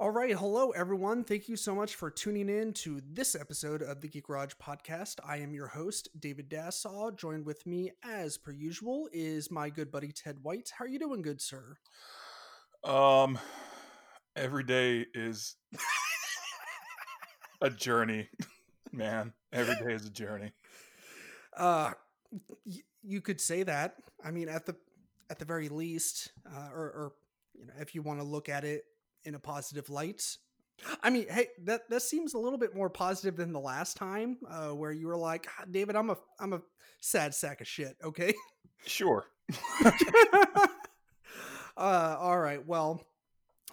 All right, hello everyone. Thank you so much for tuning in to this episode of the Geek Garage podcast. I am your host, David Dassaw. Joined with me, as per usual, is my good buddy Ted White. How are you doing, good sir? Um, every day is a journey, man. Every day is a journey. Uh, y- you could say that. I mean, at the at the very least, uh, or, or you know, if you want to look at it in a positive light. I mean, hey, that that seems a little bit more positive than the last time, uh, where you were like, "Ah, "David, I'm a I'm a sad sack of shit." Okay. Sure. uh, all right. Well,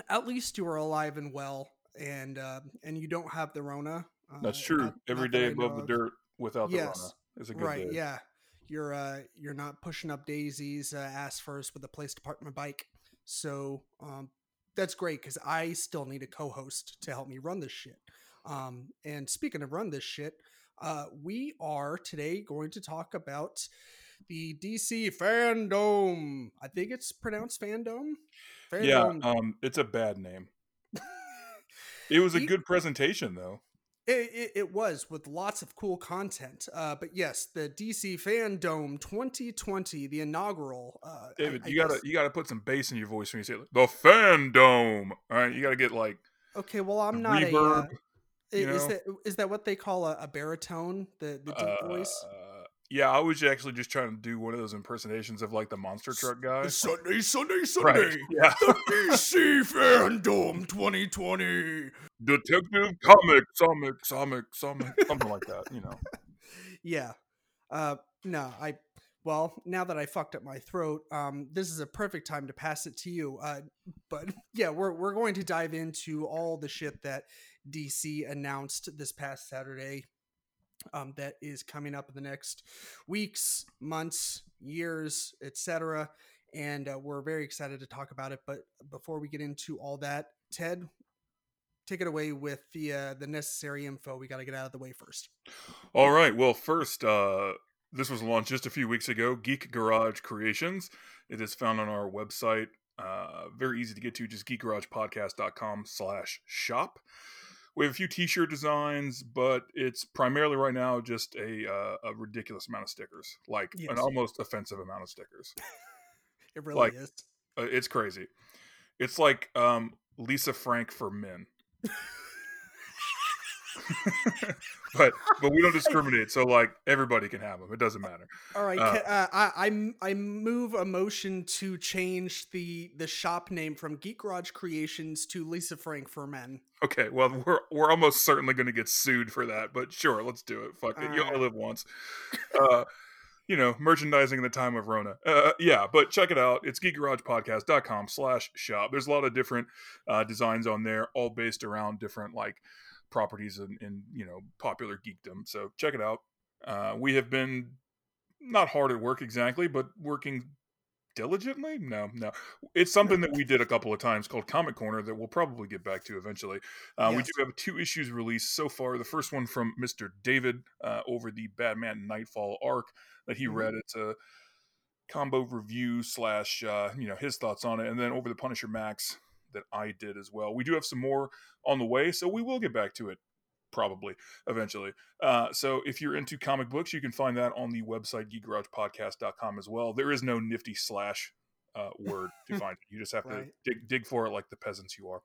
at least you are alive and well, and uh, and you don't have the Rona. Uh, That's true. not- Every not day above the dirt without the Yes. Rona is a good Right. day. Yeah. You're uh you're not pushing up daisies uh, ass first with a place to park my bike. So um that's great because I still need a co-host to help me run this shit. Um and speaking of run this shit, uh we are today going to talk about the DC fandom. I think it's pronounced fandom. Yeah. Um, it's a bad name. It was a good presentation though. It, it, it was with lots of cool content. Uh, but yes, the DC Fandom 2020, the inaugural. Uh, David, I you gotta guess- you gotta put some bass in your voice when you say it. the fandom. All right, you gotta get like Okay, well, I'm not a. Uh, reverb. i- you is know? that is that what they call a, a baritone? The the deep voice. Yeah, I was actually just trying to do one of those impersonations of like the monster truck guy. Sunday, Sunday, Right. Yeah. The DC Fandom 2020. Detective Comic, Comic, Comic, Comic, something like that, you know. Yeah. Uh, no, I. Well, now that I fucked up my throat, um, this is a perfect time to pass it to you. Uh, but yeah, we're we're going to dive into all the shit that DC announced this past Saturday. Um, that is coming up in the next weeks, months, years, etc. And uh, we're very excited to talk about it. But before we get into all that, Ted, take it away with the uh, the necessary info. We got to get out of the way first. All right. Well, first, uh, this was launched just a few weeks ago. Geek Garage Creations. It is found on our website. Uh, very easy to get to. Just geekgaragepodcast.com slash shop. We have a few T-shirt designs, but it's primarily right now just a uh, a ridiculous amount of stickers, like Yes. an almost offensive amount of stickers. It really Like- is. Uh, it's crazy. It's like um, Lisa Frank for men. but but we don't discriminate, so like everybody can have them. It doesn't matter. All right, Uh, ca- uh, I, I move a motion to change the the shop name from Geek Garage Creations to Lisa Frank for Men. Okay, well we're we're almost certainly going to get sued for that, but sure, let's do it. Fuck it, you Alright. only live once. Uh, you know, merchandising in the time of Rona. Uh, yeah, but check it out. It's geekgaragepodcast.com slash shop. There's a lot of different uh, designs on there, all based around different like properties and in, you know popular geekdom. So check it out. Uh, we have been not hard at work exactly, but working diligently. No, no, it's something that we did a couple of times called Comic Corner that we'll probably get back to eventually. Uh, We do have two issues released so far. The first one from Mr. David uh, over the Batman Nightfall arc that he Mhm. read. It's a combo review slash uh, you know his thoughts on it, and then over the Punisher Max that I did as well. We do have some more on the way, so we will get back to it probably eventually. Uh, so if you're into comic books, you can find that on the website geekgaragepodcast.com as well. There is no nifty slash uh, word to find it. You just have to dig, dig for it like the peasants you are.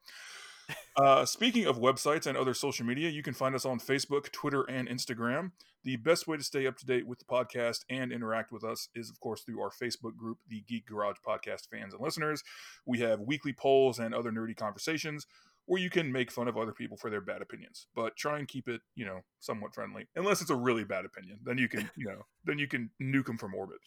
Uh, speaking of websites and other social media, you can find us on Facebook, Twitter, and Instagram. The best way to stay up to date with the podcast and interact with us is, of course, through our Facebook group, the Geek Garage Podcast fans and listeners. We have weekly polls and other nerdy conversations where you can make fun of other people for their bad opinions, but try and keep it, you know, somewhat friendly. Unless it's a really bad opinion, then you can, you know, then you can nuke them from orbit.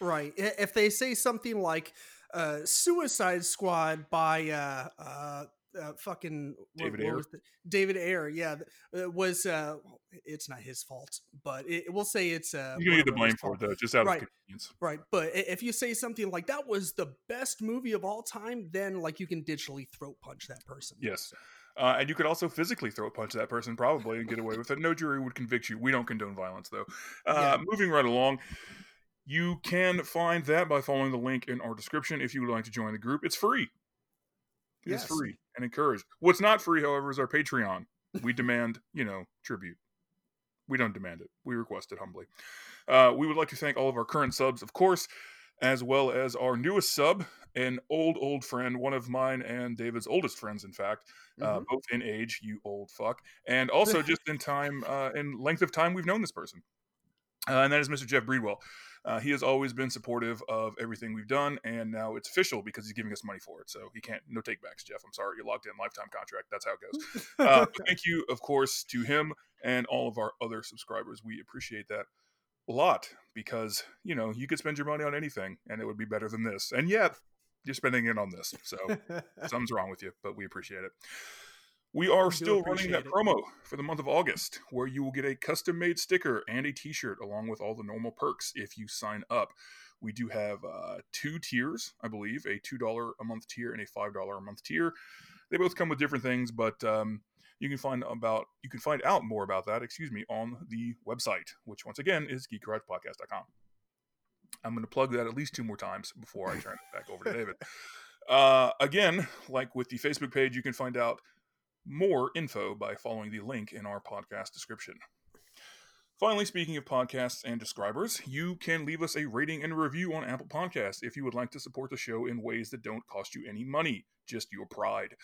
Right. If they say something like uh, "Suicide Squad" by uh, uh, uh, fucking David what Ayer? was the- David Ayer, yeah, it was uh, it's not his fault, but it, we'll say it's uh, You're get the blame for it though, just out Right. of convenience. Right, but if you say something like that was the best movie of all time, then like you can digitally throat punch that person. Yes. Uh, and you could also physically throw a punch at that person, probably, and get away with it. No jury would convict you. We don't condone violence, though. Uh, Moving right along, you can find that by following the link in our description if you would like to join the group. It's free. It's Yes. free. And encouraged. What's not free, however, is our Patreon. We demand, you know, tribute. We don't demand it. We request it humbly. Uh, we would like to thank all of our current subs, of course, as well as our newest sub, an old, old friend, one of mine and David's oldest friends, in fact, uh, Mhm. both in age, you old fuck, and also just in time, uh, in length of time we've known this person. Uh, and that is Mr. Jeff Breedwell. Uh, he has always been supportive of everything we've done, and now it's official because he's giving us money for it. So he can't, no takebacks, Jeff. I'm sorry, you're locked in, lifetime contract. That's how it goes. Uh, thank you, of course, to him and all of our other subscribers. We appreciate that a lot because you know you could spend your money on anything, and it would be better than this. And yet, you're spending it on this. So something's wrong with you, but we appreciate it. We are still running that it. promo for the month of August, where you will get a custom made sticker and a t shirt along with all the normal perks if you sign up. We do have uh, two tiers, I believe a $2 a month tier and a $5 a month tier. They both come with different things, but um, you can find about you can find out more about that, excuse me, on the website, which once again is geekgaragepodcast.com. I'm going to plug that at least two more times before I turn it back over to David. Uh, again, like with the Facebook page, you can find out more info by following the link in our podcast description. Finally, speaking of podcasts and describers, you can leave us a rating and review on Apple Podcasts if you would like to support the show in ways that don't cost you any money, just your pride.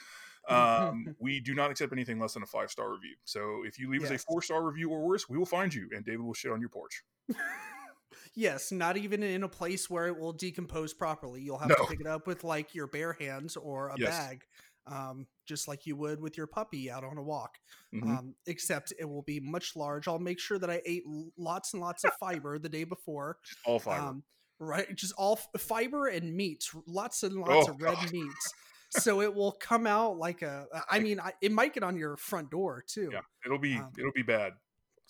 Um, we do not accept anything less than a five star review. So if you leave us a four star review or worse, we will find you and David will shit on your porch. yes, not even in a place where it will decompose properly. You'll have No. to pick it up with like your bare hands or a Yes. bag, um, just like you would with your puppy out on a walk. Mhm. Um, except it will be much large. I'll make sure that I ate lots and lots of fiber the day before. All fiber. Um, right, just all f- fiber and meats, lots and lots Oh, of red God. meats. So it will come out like a. I mean, I, it might get on your front door too. yeah, it'll be um, it'll be bad.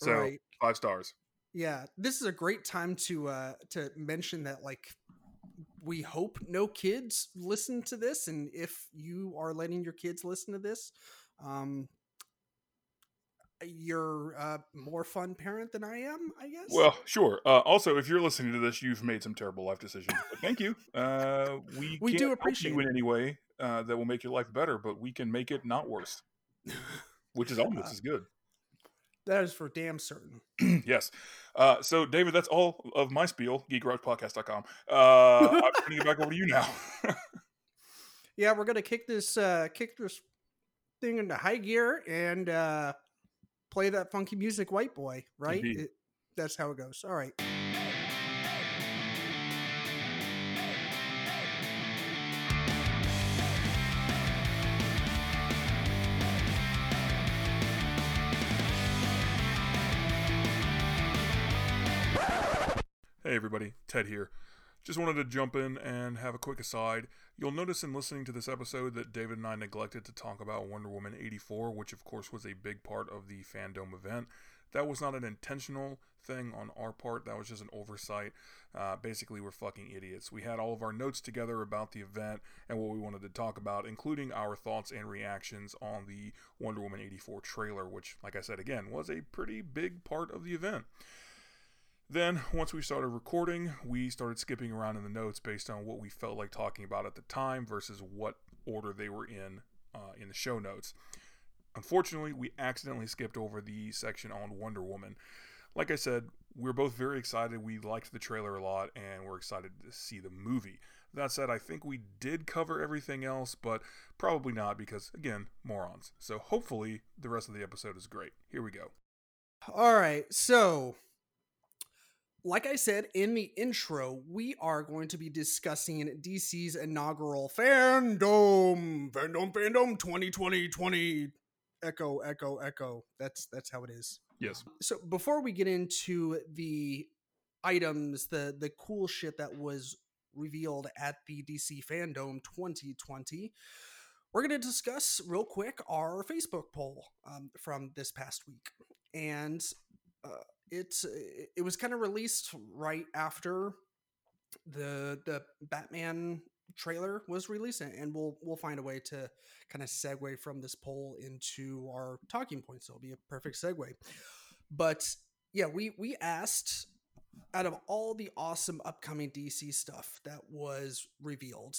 So right. five stars. Yeah, this is a great time to uh to mention that like we hope no kids listen to this and if you are letting your kids listen to this, um you're a more fun parent than I am, I guess. Well, sure. Uh, also, if you're listening to this, you've made some terrible life decisions. But thank you. Uh, we We do help appreciate you in any way uh, that will make your life better, but we can make it not worse, which is almost Uh, as good. that is for damn certain. yes. Uh, so, David, that's all of my spiel. GeekGaragePodcast.com. Uh, I'm turning it back over to you now. Yeah, we're gonna kick this uh kick this thing into high gear and uh play that funky music white boy, right? It- that's how it goes. All right. Hey everybody, Ted here. Just wanted to jump in and have a quick aside. You'll notice in listening to this episode that David and I neglected to talk about Wonder Woman 84, which of course was a big part of the fandom event. That was not an intentional thing on our part, that was just an oversight. Uh, basically, we're fucking idiots. We had all of our notes together about the event and what we wanted to talk about, including our thoughts and reactions on the Wonder Woman 84 trailer, which, like I said again, was a pretty big part of the event. Then, once we started recording, we started skipping around in the notes based on what we felt like talking about at the time versus what order they were in uh, in the show notes. Unfortunately, we accidentally skipped over the section on Wonder Woman. Like I said, we're both very excited. We liked the trailer a lot, and we're excited to see the movie. That said, I think we did cover everything else, but probably not because, again, morons. So hopefully, the rest of the episode is great. Here we go. All right. So, like I said in the intro, we are going to be discussing DC's inaugural fandom, fandom, fandom 2020 20 echo echo echo. That's that's how it is. Yes. So, before we get into the items, the the cool shit that was revealed at the DC Fandom 2020, we're going to discuss real quick our Facebook poll um, from this past week, and uh, it's uh, it was kind of released right after the the Batman trailer was released, and we'll we'll find a way to kind of segue from this poll into our talking points. So it'll be a perfect segue. But yeah, we we asked out of all the awesome upcoming DC stuff that was revealed,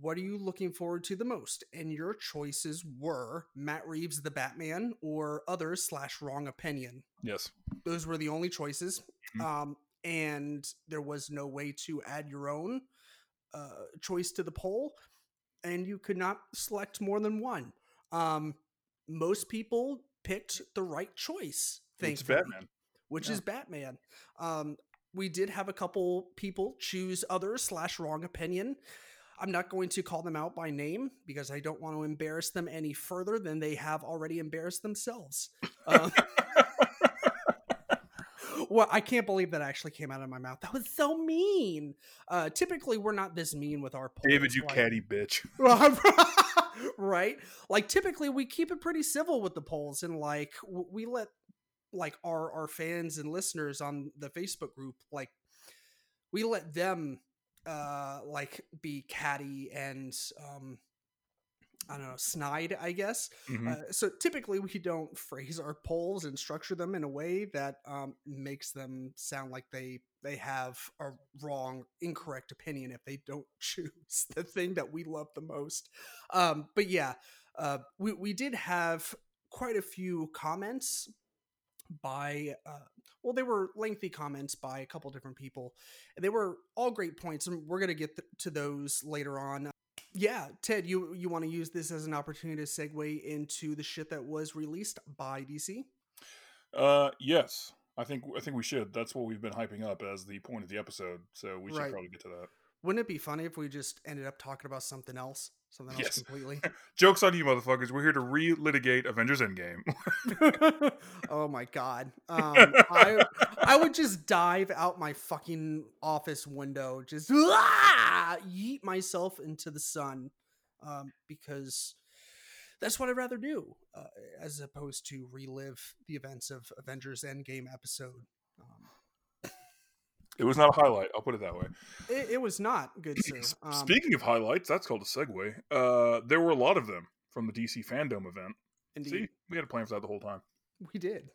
what are you looking forward to the most? And your choices were Matt Reeves, the Batman, or others slash wrong opinion. Yes. Those were the only choices. Mhm. Um, and there was no way to add your own uh, choice to the poll. And you could not select more than one. Um, most people picked the right choice. Thankfully Batman. which Yeah. is Batman. Um, we did have a couple people choose others slash wrong opinion. I'm not going to call them out by name because I don't want to embarrass them any further than they have already embarrassed themselves. Um, well, I can't believe that actually came out of my mouth. That was so mean. Uh, typically, we're not this mean with our polls. David, you like- catty bitch. right? Like typically we keep it pretty civil with the polls and like we let like our our fans and listeners on the Facebook group like we let them uh like be catty and um I don't know, snide, I guess. Mhm. Uh, so typically we don't phrase our polls and structure them in a way that um, makes them sound like they they have a wrong, incorrect opinion if they don't choose the thing that we love the most. Um, but yeah, uh, we we did have quite a few comments by uh, well they were lengthy comments by a couple different people and they were all great points and we're going to get th- to those later on yeah, Ted, you you want to use this as an opportunity to segue into the shit that was released by DC? Uh, yes. I think I think we should. That's what we've been hyping up as the point of the episode. So we should Right. probably get to that. Wouldn't it be funny if we just ended up talking about something else, something else Yes. completely? Jokes on you, motherfuckers. We're here to relitigate Avengers Endgame. oh my god, um, I I would just dive out my fucking office window, just ah, yeet myself into the sun, um, because that's what I'd rather do, uh, as opposed to relive the events of Avengers Endgame episode. Um, it was not a highlight. I'll put it that way. It, it was not good, sir. Um, Speaking of highlights, that's called a segue. Uh, there were a lot of them from the DC fandom event. indeed, See, we had a plan for that the whole time. we did.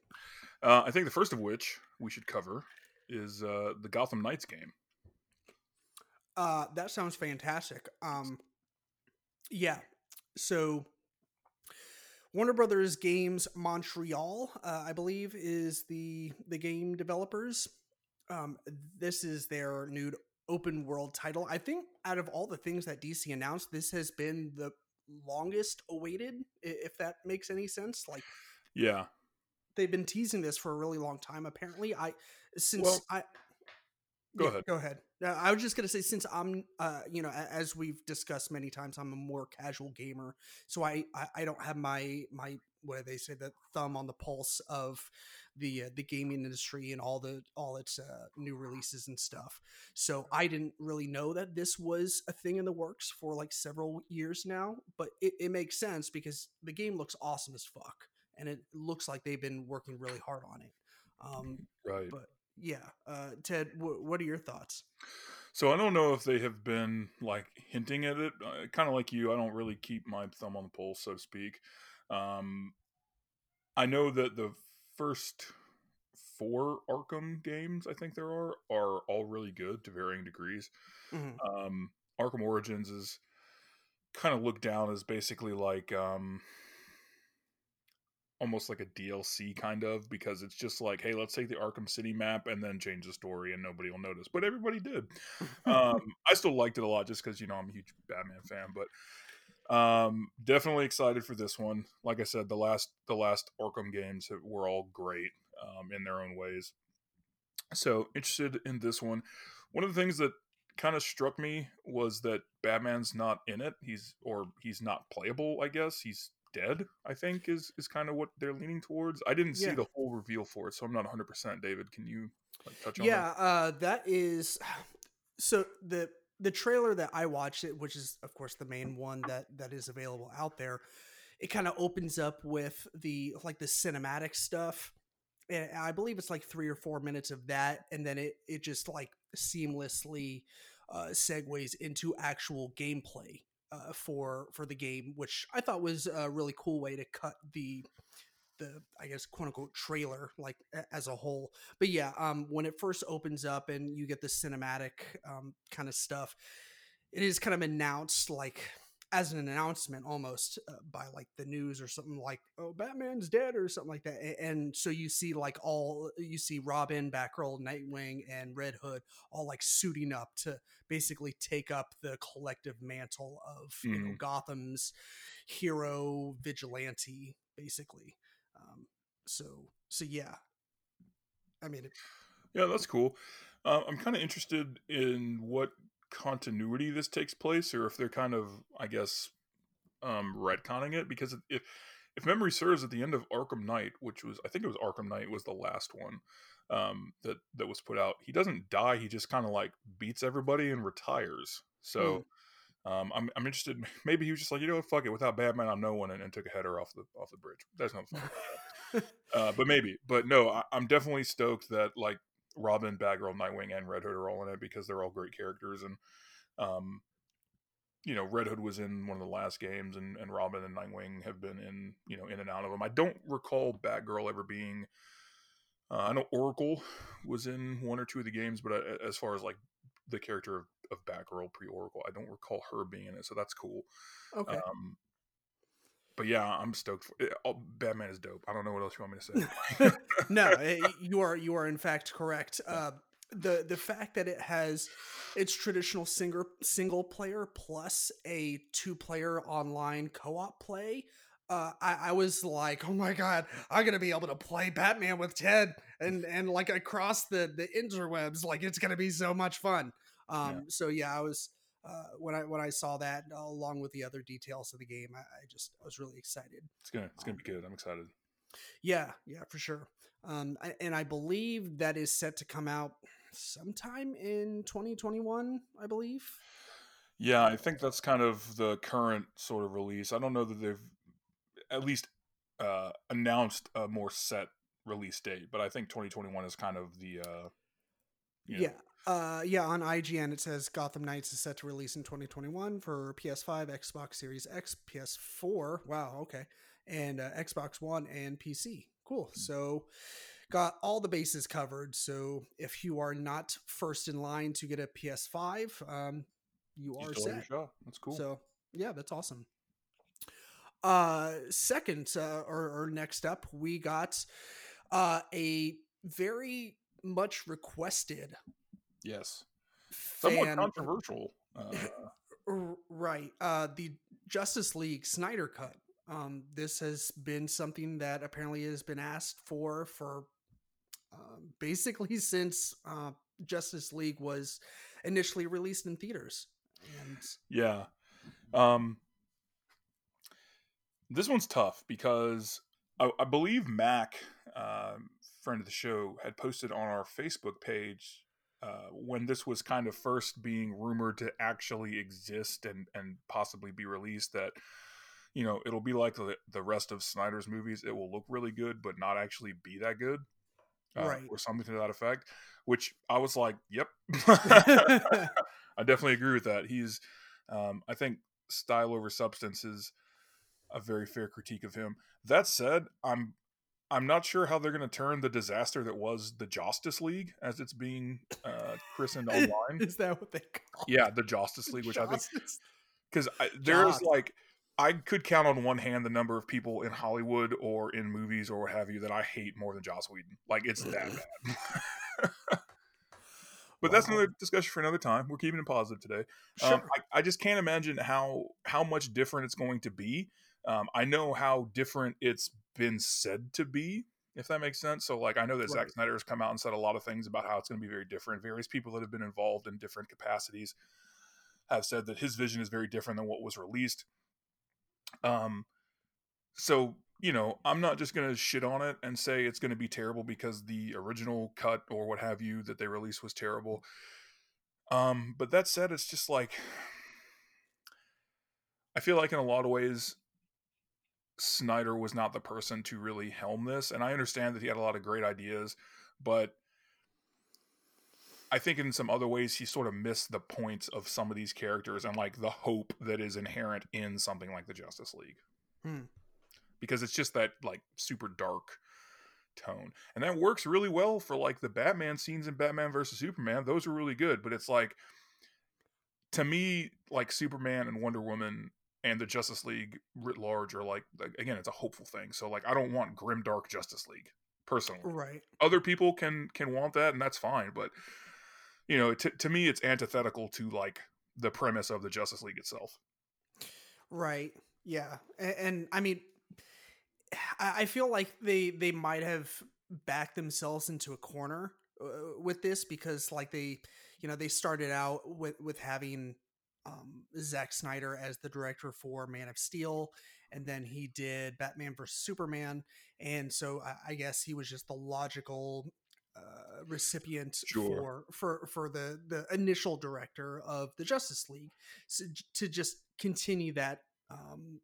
Uh, I think the first of which we should cover is uh, the Gotham Knights game. Uh, that sounds fantastic. Um, yeah. So, Warner Brothers Games Montreal, uh, I believe, is the the game developers. Um, this is their new open world title. I think out of all the things that DC announced, this has been the longest awaited. If that makes any sense, like Yeah, they've been teasing this for a really long time. Apparently, I since Well, I go Yeah, ahead. Go ahead. Uh, I was just gonna say since I'm, uh, you know, as we've discussed many times, I'm a more casual gamer, so I I, I don't have my my what do they say the thumb on the pulse of the uh, the gaming industry and all the all its uh, new releases and stuff. So I didn't really know that this was a thing in the works for like several years now, but it, it makes sense because the game looks awesome as fuck, and it looks like they've been working really hard on it. Um, right. but yeah, uh, Ted, w- what are your thoughts? So I don't know if they have been like hinting at it. Uh, kind of like you, I don't really keep my thumb on the pulse, so to speak. Um, I know that the first four Arkham games, I think there are, are all really good to varying degrees. Mhm. Um, Arkham Origins is kind of looked down as basically like um, almost like a DLC kind of because it's just like, hey, let's take the Arkham City map and then change the story and nobody will notice. But everybody did. um, I still liked it a lot just because you know I'm a huge Batman fan, but um, definitely excited for this one. Like I said, the last the last Arkham games were all great um, in their own ways. So interested in this one. One of the things that kind of struck me was that Batman's not in it. He's or he's not playable. I guess he's dead. I think is is kind of what they're leaning towards. I didn't see Yeah. the whole reveal for it, so I'm not 100. percent David, can you like, touch on yeah, uh, that is so the the trailer that I watched it, which is of course the main one that that is available out there. It kind of opens up with the like the cinematic stuff. And I believe it's like three or four minutes of that, and then it it just like seamlessly uh, segues into actual gameplay uh, for for the game, which I thought was a really cool way to cut the the I guess quote unquote trailer like as a whole. But yeah, um, when it first opens up and you get the cinematic um, kind of stuff, it is kind of announced like as an announcement almost uh, by like the news or something like oh batman's dead or something like that and, and so you see like all you see robin batgirl nightwing and red hood all like suiting up to basically take up the collective mantle of you know Mhm. gotham's hero vigilante basically um, so so yeah i mean it, Yeah, that's cool. Uh, I'm kind of interested in what continuity this takes place, or if they're kind of, I guess, um, retconning it. Because if if memory serves, at the end of Arkham Knight, which was I think it was Arkham Knight was the last one um, that that was put out, he doesn't die. He just kind of like beats everybody and retires. So. Um, I'm, I'm interested. Maybe he was just like, you know what, fuck it. Without Batman, I'm no one, and, and took a header off the off the bridge. that's not fun. uh, but maybe. But no, I, I'm definitely stoked that like Robin, Batgirl, Nightwing, and Red Hood are all in it because they're all great characters. And um, you know, Red Hood was in one of the last games, and, and Robin and Nightwing have been in you know in and out of them. I don't recall Batgirl ever being. Uh, I know Oracle was in one or two of the games, but I, as far as like the character of, of Batgirl pre Oracle, I don't recall her being in it, so that's cool. okay Um, but yeah, I'm stoked. For, it. Oh, Batman is dope. I don't know what else you want me to say. no, eh, you are you are in fact correct. Uh, the the fact that it has its traditional single single player plus a two player online co op play. Uh, I, I was like, oh my god, I'm gonna be able to play Batman with Ted and and like across the the interwebs. Like it's gonna be so much fun. Um, Yeah. so yeah, I was uh, when I when I saw that uh, along with the other details of the game, I, I just I was really excited. it's gonna it's gonna be good. I'm excited. Yeah, yeah, for sure. Um, I- and I believe that is set to come out sometime in 2021. I believe. Yeah, I think that's kind of the current sort of release. I don't know that they've at least uh, announced a more set release date, but I think 2021 is kind of the uh, you know, Yeah. Uh, yeah, on IGN it says Gotham Knights is set to release in 2021 for PS5, Xbox Series X, PS4. Wow, okay, and uh, Xbox One and PC. Cool. So, got all the bases covered. So, if you are not first in line to get a PS5, um, you are set. That's cool. So yeah, that's awesome. Uh, second uh, or, or next up, we got uh, a very much requested yes, somewhat fan, controversial. Uh, right? Uh, the Justice League Snyder cut. Um, this has been something that apparently has been asked for for um, basically since uh, Justice League was initially released in theaters. And Yeah. Um this one's tough because I, I believe Mac, um, friend of the show, had posted on our Facebook page uh, when this was kind of first being rumored to actually exist and, and possibly be released that you know it'll be like the, the rest of Snyder's movies. It will look really good, but not actually be that good, uh, Right. or something to that effect. Which I was like, "Yep, I definitely agree with that. He's, um, I think, style over substance is a very fair critique of him. That said, I'm, I'm not sure how they're going to turn the disaster that was the Justice League, as it's being uh, christened online. is that what they call? yeah, the Justice League, which I think because there is like. I could count on one hand the number of people in Hollywood or in movies or what have you that I hate more than Joss Whedon. Like it's that bad. but that's another discussion for another time. We're keeping it positive today. Sure. Um, I, I just can't imagine how how much different it's going to be. Um, I know how different it's been said to be, if that makes sense. So, like, I know that Zack Snyder has come out and said a lot of things about how it's going to be very different. Various people that have been involved in different capacities have said that his vision is very different than what was released. Um, so you know, I'm not just going to shit on it and say it's going to be terrible because the original cut or what have you that they released was terrible. Um, but that said, it's just like I feel like in a lot of ways Snyder was not the person to really helm this, and I understand that he had a lot of great ideas, but I think in some other ways he sort of missed the points of some of these characters and like the hope that is inherent in something like the Justice League. Hmm. Because it's just that like super dark tone. And that works really well for like the Batman scenes in Batman versus Superman. Those are really good, but it's like to me, like Superman and Wonder Woman and the Justice League writ large are like, like again, it's a hopeful thing. So like, I don't want grim dark Justice League personally. Right. Other people can can want that, and that's fine. But you know, t- to me, it's antithetical to like the premise of the Justice League itself. Right. Yeah. And, and I mean, I, I feel like they they might have backed themselves into a corner uh, with this because like they you know they started out with with having um Zack Snyder as the director for Man of Steel and then he did Batman vs Superman and so I, I guess he was just the logical uh, recipient Sure. for for for the the initial director of the Justice League so, to just continue that um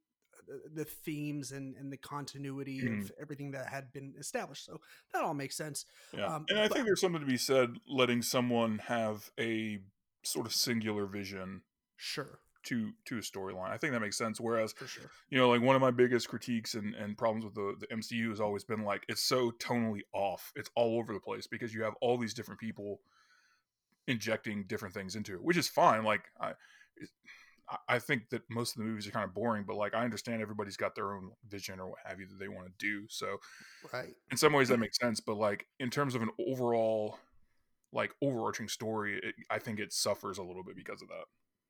the, the themes and, and the continuity Mhm. of everything that had been established so that all makes sense Yeah, Um, and I but- think there's something to be said letting someone have a sort of singular vision sure to to a storyline. I think that makes sense. Whereas for sure you know, like one of my biggest critiques and, and problems with the, the MCU has always been like it's so tonally off. It's all over the place because you have all these different people injecting different things into it, which is fine. Like I, I- I think that most of the movies are kind of boring, but like I understand everybody's got their own vision or what have you that they want to do. So right in some ways that makes sense, but like in terms of an overall like overarching story, it, I think it suffers a little bit because of that.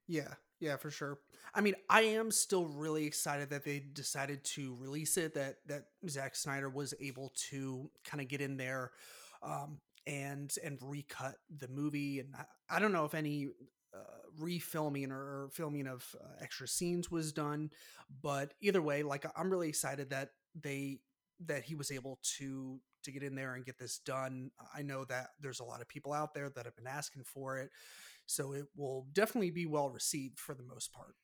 Yeah, yeah, for sure. I mean, I am still really excited that they decided to release it. That that Zack Snyder was able to kind of get in there, um, and and recut the movie. And I, I don't know if any uh, refilming or filming of uh, extra scenes was done, but either way, like I'm really excited that they that he was able to to get in there and get this done. I know that there's a lot of people out there that have been asking for it so it will definitely be well received for the most part.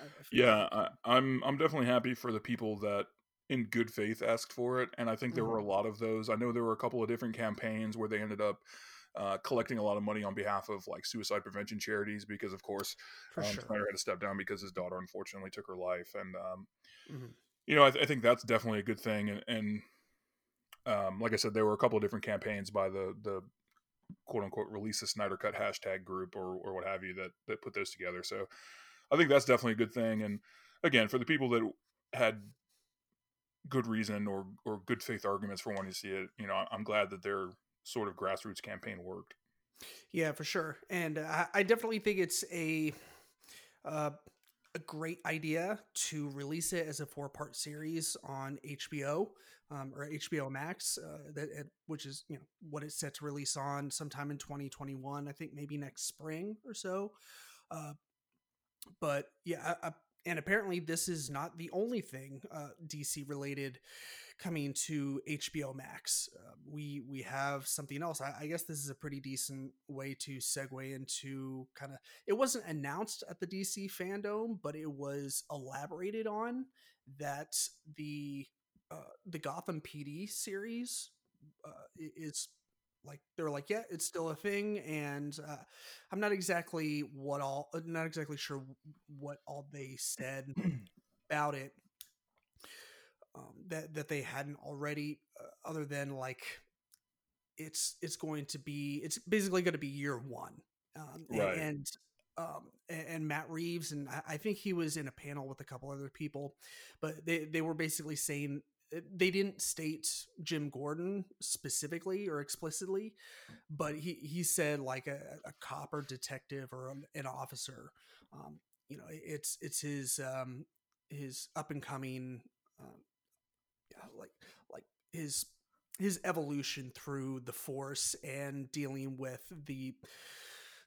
I- I Yeah, like. I, I'm I'm definitely happy for the people that in good faith asked for it, and I think there were a lot of those. I know there were a couple of different campaigns where they ended up uh, collecting a lot of money on behalf of like suicide prevention charities because, of course, for um, sure. Snyder had to step down because his daughter unfortunately took her life, and um, Mhm. you know I, th- I think that's definitely a good thing. And, and um, like I said, there were a couple of different campaigns by the the quote unquote release the Snyder Cut hashtag group or or what have you that that put those together. So I think that's definitely a good thing. And again, for the people that had good reason or or good faith arguments for wanting to see it, you know, I'm glad that their sort of grassroots campaign worked. Yeah, for sure. And I, I definitely think it's a uh, a great idea to release it as a four part series on HBO um, or HBO Max, uh, that it, which is you know what it's set to release on sometime in 2021. I think maybe next spring or so. Uh, but yeah, I, I, and apparently this is not the only thing uh, DC related coming to HBO Max. Uh, we we have something else. I, I guess this is a pretty decent way to segue into kind of. It wasn't announced at the DC fandom, but it was elaborated on that the uh, the Gotham PD series uh, is like they're like yeah it's still a thing and uh, i'm not exactly what all uh, not exactly sure what all they said about it um, that that they hadn't already uh, other than like it's it's going to be it's basically going to be year one um, Right. and um, and Matt Reeves and I- I think he was in a panel with a couple other people, but they they were basically saying they didn't state Jim Gordon specifically or explicitly, but he he said like a, a cop or detective or an, an officer. Um, you know, it's it's his um, his up and coming um, yeah, like like his his evolution through the force and dealing with the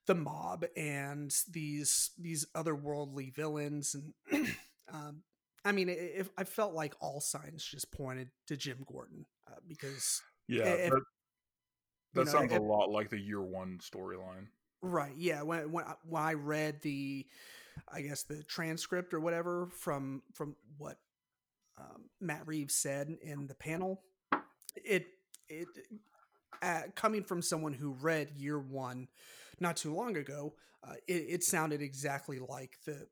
the mob and these these otherworldly villains and um I mean, i- if I felt like all signs just pointed to Jim Gordon uh, because Yeah, If- that, that know, sounds a if- lot like the year one storyline. Right. Yeah. When when I- when I read the, I guess the transcript or whatever from from what um, Matt Reeves said in the panel, it it uh, coming from someone who read Year One not too long ago, uh, it, it sounded exactly like the,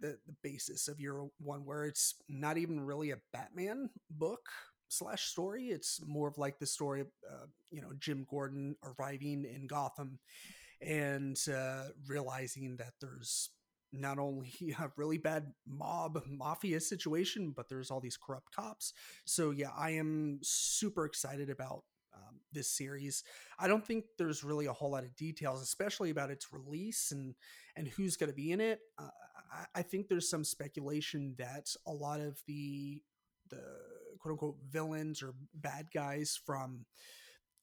the the basis of Year One, where it's not even really a Batman book slash story. It's more of like the story of uh, you know Jim Gordon arriving in Gotham and uh, realizing that there's not only a really bad mob mafia situation, but there's all these corrupt cops. So yeah, I am super excited about um, this series. I don't think there's really a whole lot of details, especially about its release and and who's going to be in it. Uh, I, think there's some speculation that a lot of the the quote unquote villains or bad guys from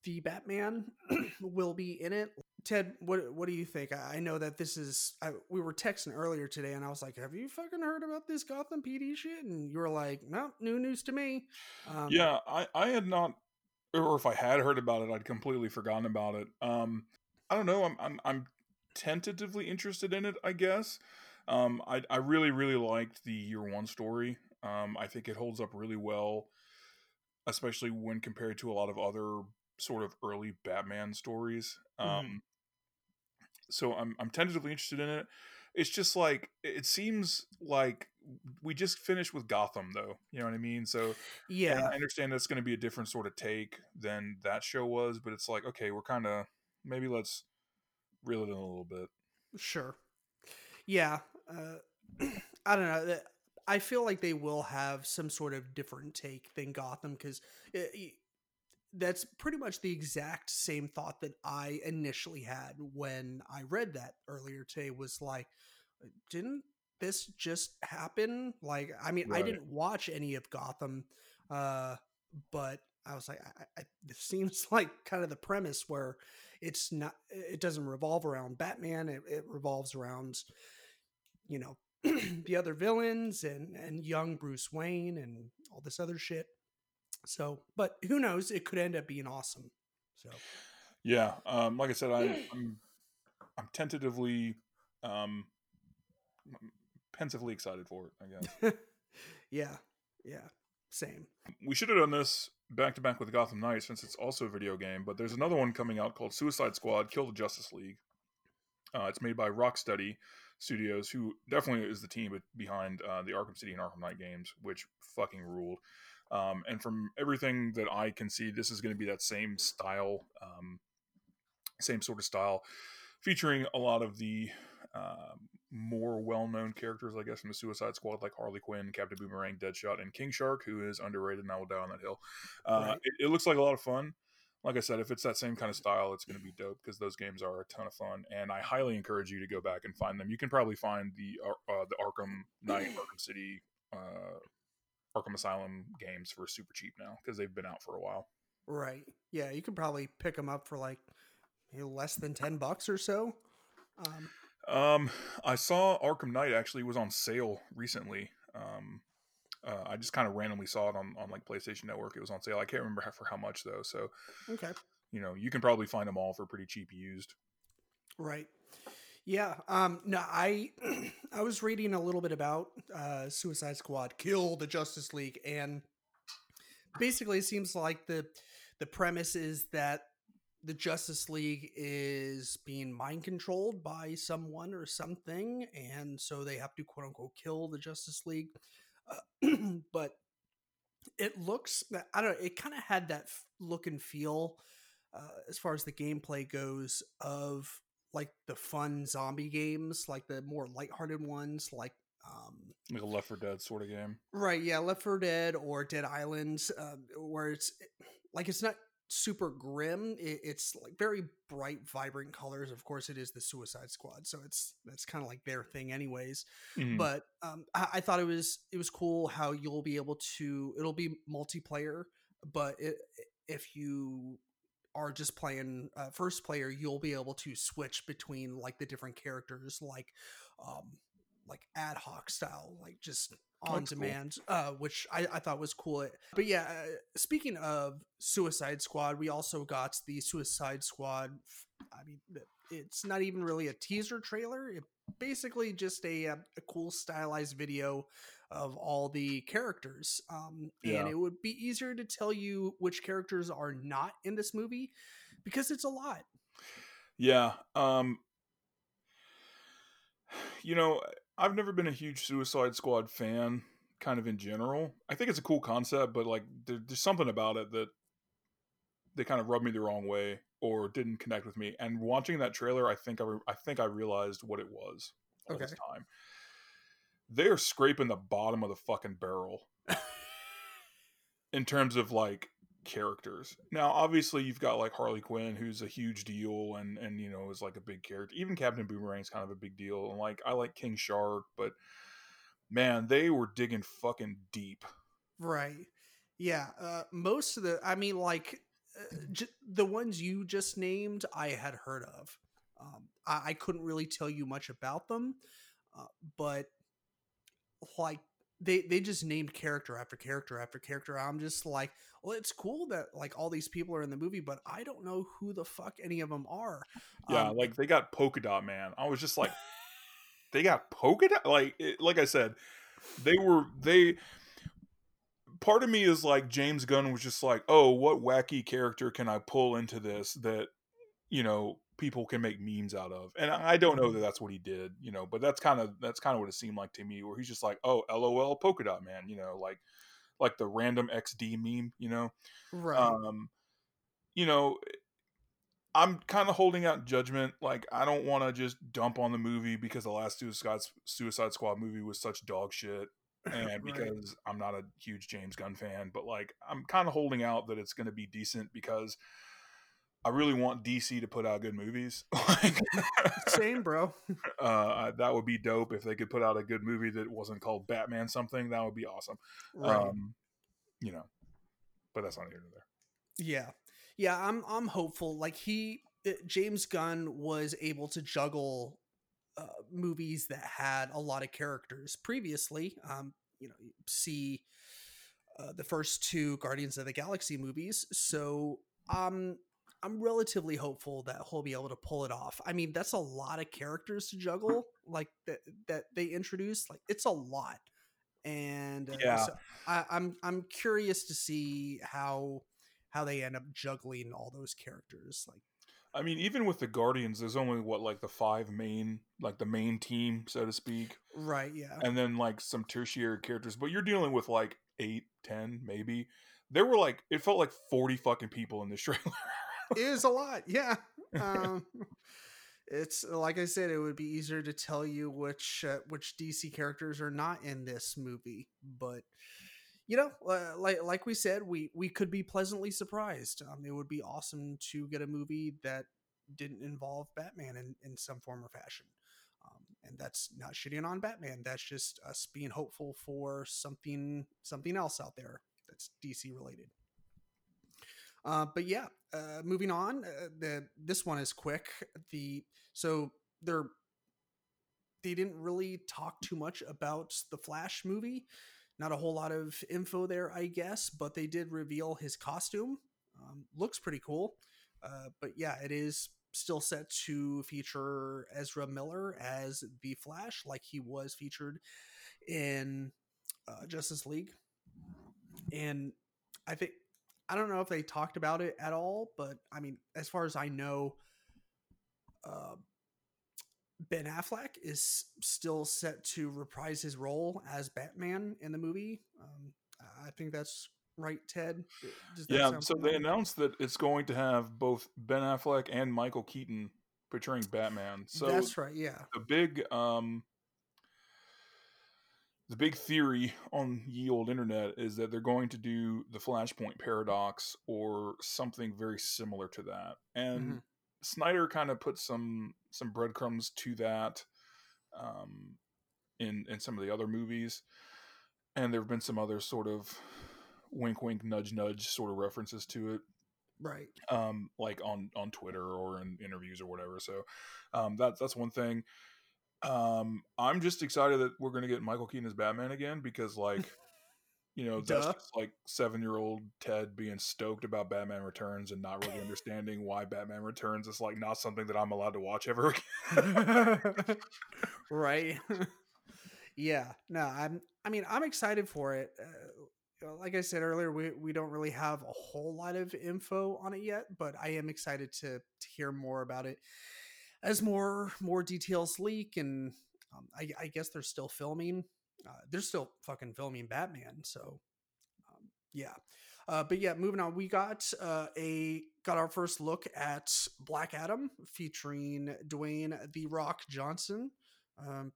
the Batman will be in it. Ted, what what do you think? I know that this is. I, we were texting earlier today, and I was like, "Have you fucking heard about this Gotham PD shit?" And you were like, "No, new news to me." Um, yeah, I I had not, or if I had heard about it, I'd completely forgotten about it. Um, I don't know. I'm I'm I'm tentatively interested in it. I guess. Um, I I really really liked the year one story. Um, I think it holds up really well, especially when compared to a lot of other sort of early Batman stories. Mm-hmm. Um, so I'm I'm tentatively interested in it. It's just like it seems like we just finished with Gotham, though. You know what I mean? So yeah, I understand that's going to be a different sort of take than that show was, but it's like okay, we're kind of maybe let's reel it in a little bit. Sure. Yeah. Uh, I don't know. I feel like they will have some sort of different take than Gotham because that's pretty much the exact same thought that I initially had when I read that earlier today was like, didn't this just happen? Like, I mean, right. I didn't watch any of Gotham, uh, but I was like, I, I, it seems like kind of the premise where it's not, it doesn't revolve around Batman. It, it revolves around, you know, the other villains and, and young Bruce Wayne and all this other shit. So, but who knows? It could end up being awesome. So, yeah, um, like I said, I, I'm I'm tentatively, um, pensively excited for it. I guess. yeah, yeah, same. We should have done this back to back with Gotham Knights since it's also a video game. But there's another one coming out called Suicide Squad: Kill the Justice League. Uh, it's made by Rocksteady Studios, who definitely is the team behind uh, the Arkham City and Arkham Knight games, which fucking ruled. Um, and from everything that I can see, this is going to be that same style, um, same sort of style, featuring a lot of the uh, more well-known characters, I guess, from the Suicide Squad, like Harley Quinn, Captain Boomerang, Deadshot, and King Shark, who is underrated, and I will die on that hill. Uh, right. it, it, looks like a lot of fun. Like I said, if it's that same kind of style, it's going to be dope because those games are a ton of fun, and I highly encourage you to go back and find them. You can probably find the uh, the Arkham Knight, Arkham City uh, Arkham Asylum games for super cheap now because they've been out for a while. Right. Yeah, you could probably pick them up for like you know, less than ten bucks or so. Um, um, I saw Arkham Knight actually was on sale recently. Um, uh, I just kind of randomly saw it on, on like PlayStation Network. It was on sale. I can't remember how, for how much though. So, okay, you know, you can probably find them all for pretty cheap used. Right. Yeah. Um, no, I I was reading a little bit about uh, Suicide Squad, Kill the Justice League, and basically it seems like the the premise is that the Justice League is being mind controlled by someone or something, and so they have to quote unquote kill the Justice League. Uh, but it looks, I don't know, it kind of had that look and feel uh, as far as the gameplay goes of like the fun zombie games, like the more lighthearted ones, like um, like a Left 4 Dead sort of game, right? Yeah, Left 4 Dead or Dead Islands, uh, where it's like it's not super grim. It, it's like very bright, vibrant colors. Of course, it is the Suicide Squad, so it's that's kind of like their thing, anyways. Mm-hmm. But um, I, I, thought it was it was cool how you'll be able to. It'll be multiplayer, but it, if you are just playing uh, first player, you'll be able to switch between like the different characters, like um, like ad hoc style, like just on That's demand, cool. uh, which I, I, thought was cool. But yeah, uh, speaking of Suicide Squad, we also got the Suicide Squad. I mean, it's not even really a teaser trailer. It basically just a, a, uh, cool stylized video of all the characters. Um, yeah. And it would be easier to tell you which characters are not in this movie because it's a lot. Yeah. Um, you know, I've never been a huge Suicide Squad fan, kind of in general. I think it's a cool concept, but like there, there's something about it that they kind of rubbed me the wrong way or didn't connect with me. And watching that trailer, I think I, re- I think I realized what it was all this Okay. time. They are scraping the bottom of the fucking barrel in terms of like characters. Now, obviously, you've got like Harley Quinn, who's a huge deal, and and you know is like a big character. Even Captain Boomerang's kind of a big deal, and like I like King Shark, but man, they were digging fucking deep. Right. Yeah. Uh, most of the, I mean, like uh, j- the ones you just named, I had heard of. Um, I-, I couldn't really tell you much about them, uh, but like they they just named character after character after character. I'm just like, well, it's cool that like all these people are in the movie, but I don't know who the fuck any of them are. Yeah, Um, like they got polka dot man. I was just like, they got polka dot. Like, it, like I said, they were they. Part of me is like James Gunn was just like, oh, what wacky character can I pull into this that you know people can make memes out of? And I don't know that that's what he did, you know, but that's kind of that's kind of what it seemed like to me, where he's just like, oh, lol, polka dot man, you know, like like the random XD meme, you know. right. Um, you know, I'm kind of holding out judgment. Like, I don't want to just dump on the movie because the last Suicide Suicide Squad movie was such dog shit, and Right. because I'm not a huge James Gunn fan. But like, I'm kind of holding out that it's going to be decent because I really want DC to put out good movies. like, Same, bro. uh, that would be dope if they could put out a good movie that wasn't called Batman something. That would be awesome. Right. Um, you know, but that's not here nor there. Yeah. Yeah, I'm I'm hopeful. Like he uh, James Gunn was able to juggle uh, movies that had a lot of characters previously. Um, you know, see uh, the first two Guardians of the Galaxy movies. So, um I'm relatively hopeful that he'll be able to pull it off. I mean, that's a lot of characters to juggle like that that they introduce. Like it's a lot. And uh, Yeah. so I, I'm I'm curious to see how how they end up juggling all those characters. Like, I mean, even with the Guardians, there's only what like the five main, like the main team, so to speak, right? Yeah, and then like some tertiary characters. But you're dealing with like eight, ten, maybe. There were like it felt like forty fucking people in this trailer. Is a lot. Yeah. Um, it's like I said, it would be easier to tell you which uh, which DC characters are not in this movie, but you know, uh, like like we said, we we could be pleasantly surprised. Um, it would be awesome to get a movie that didn't involve Batman in, in some form or fashion. Um, and that's not shitting on Batman. That's just us being hopeful for something something else out there that's DC related. Uh, but yeah, uh, moving on. Uh, the this one is quick. The so they're they didn't really talk too much about the Flash movie. Not a whole lot of info there, I guess, but they did reveal his costume. Um, looks pretty cool. Uh, but yeah, it is still set to feature Ezra Miller as the Flash, like he was featured in uh, Justice League. And I think I don't know if they talked about it at all, but I mean, as far as I know, uh, Ben Affleck is still set to reprise his role as Batman in the movie. Um, I think that's right, Ted. Yeah, so they announced that it's going to have both Ben Affleck and Michael Keaton portraying Batman. So that's right. Yeah. the big um the big theory on ye old internet is that they're going to do the flashpoint paradox or something very similar to that and Mhm. snyder kind of put some some breadcrumbs to that um in in some of the other movies and there have been some other sort of wink wink nudge nudge sort of references to it Right. um, like on on Twitter or in interviews or whatever. So um, that's that's one thing. Um, I'm just excited that we're gonna get Michael Keaton as Batman again because like. You know, that's just like seven year old Ted being stoked about Batman Returns and not really understanding why Batman Returns is like not something that I'm allowed to watch ever again. right. yeah. No, I'm. I mean, I'm excited for it. Uh, like I said earlier, we we don't really have a whole lot of info on it yet, but I am excited to to hear more about it as more more details leak. And um, I, I guess they're still filming. Uh, they're still fucking filming Batman. So, um, yeah. Uh, but yeah, moving on, we got uh, a got our first look at Black Adam featuring Dwayne the Rock Johnson. Um,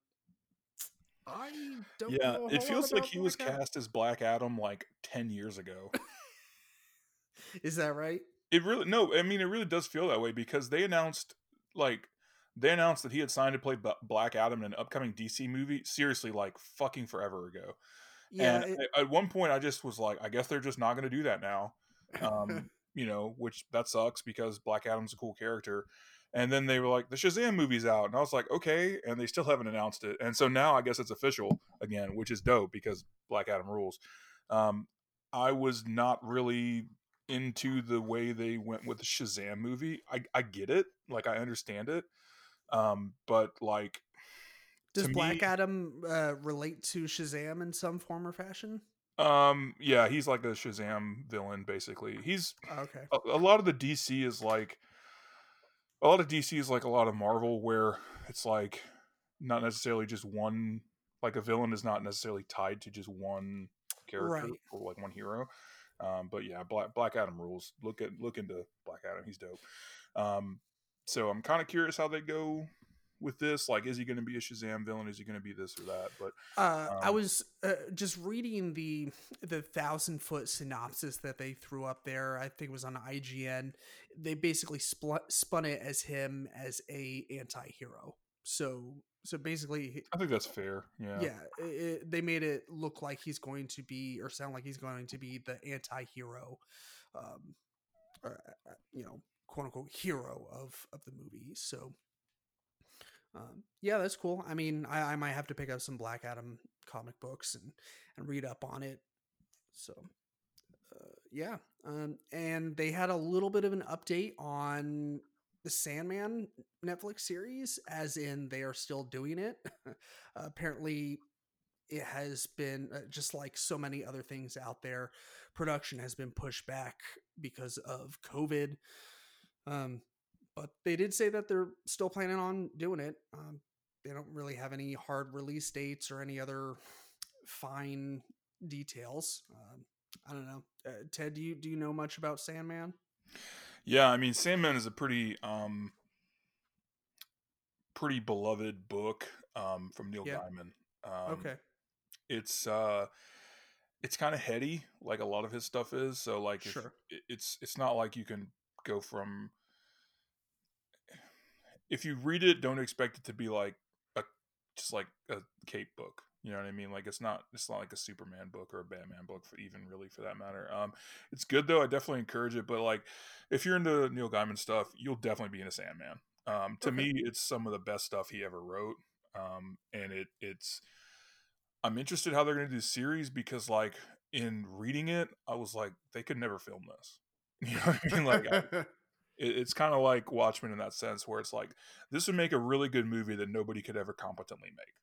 I don't. Yeah, know it feels like he was Adam. cast as Black Adam like ten years ago. Is that right? It really no, I mean it really does feel that way because they announced like they announced that he had signed to play B- Black Adam in an upcoming DC movie. Seriously, like fucking forever ago. Yeah. and it- at one point, I just was like, I guess they're just not going to do that now. Um, you know, which that sucks because Black Adam's a cool character. And then they were like, the Shazam movie's out, and I was like, okay, and they still haven't announced it. And so now I guess it's official again, which is dope because Black Adam rules. Um, I was not really into the way they went with the Shazam movie. I, I get it, like I understand it, um, but like Does Black me- Adam uh, relate to Shazam in some form or fashion? Um, yeah, he's like a Shazam villain, basically. He's Okay. a, a lot of the DC is like a lot of DC is like a lot of Marvel, where it's like not necessarily just one. Like a villain is not necessarily tied to just one character Right. or like one hero. Um, but yeah, Black Black Adam rules. Look at look into Black Adam. He's dope. Um, so I'm kind of curious how they go with this. Like, is he going to be a Shazam villain? Is he going to be this or that? But Uh, I Um, was uh, just reading the the thousand foot synopsis that they threw up there. I think it was on IGN. They basically spl- spun it as him as a anti-hero. So so basically, I think that's fair. Yeah. yeah, i i they made it look like he's going to be or sound like he's going to be the anti-hero, um, or, uh, you know, quote unquote hero of of the movie. So. Um, yeah, that's cool. I mean, I, I might have to pick up some Black Adam comic books and, and read up on it. So, uh, yeah. Um, and they had a little bit of an update on the Sandman Netflix series, as in they are still doing it. apparently, it has been uh, just like so many other things out there. Production has been pushed back because of COVID. Um, but they did say that they're still planning on doing it. Um, they don't really have any hard release dates or any other fine details. Um, I don't know. Uh, Ted, do you do you know much about Sandman? Yeah, I mean Sandman is a pretty um pretty beloved book um from Neil Yeah. Gaiman. Um okay. it's uh it's kind of heady like a lot of his stuff is, so like if, Sure. it- it's it's not like you can go from if you read it don't expect it to be like a just like a cape book. You know what I mean? Like it's not it's not like a Superman book or a Batman book for even really for that matter. Um it's good though. I definitely encourage it, but like if you're into Neil Gaiman stuff, you'll definitely be into Sandman. Um, to Okay. me, it's some of the best stuff he ever wrote, um, and it it's. I'm interested how they're going to do the series because, like, in reading it, I was like, they could never film this. You know what I mean? Like, I, it, it's kind of like Watchmen in that sense, where it's like this would make a really good movie that nobody could ever competently make.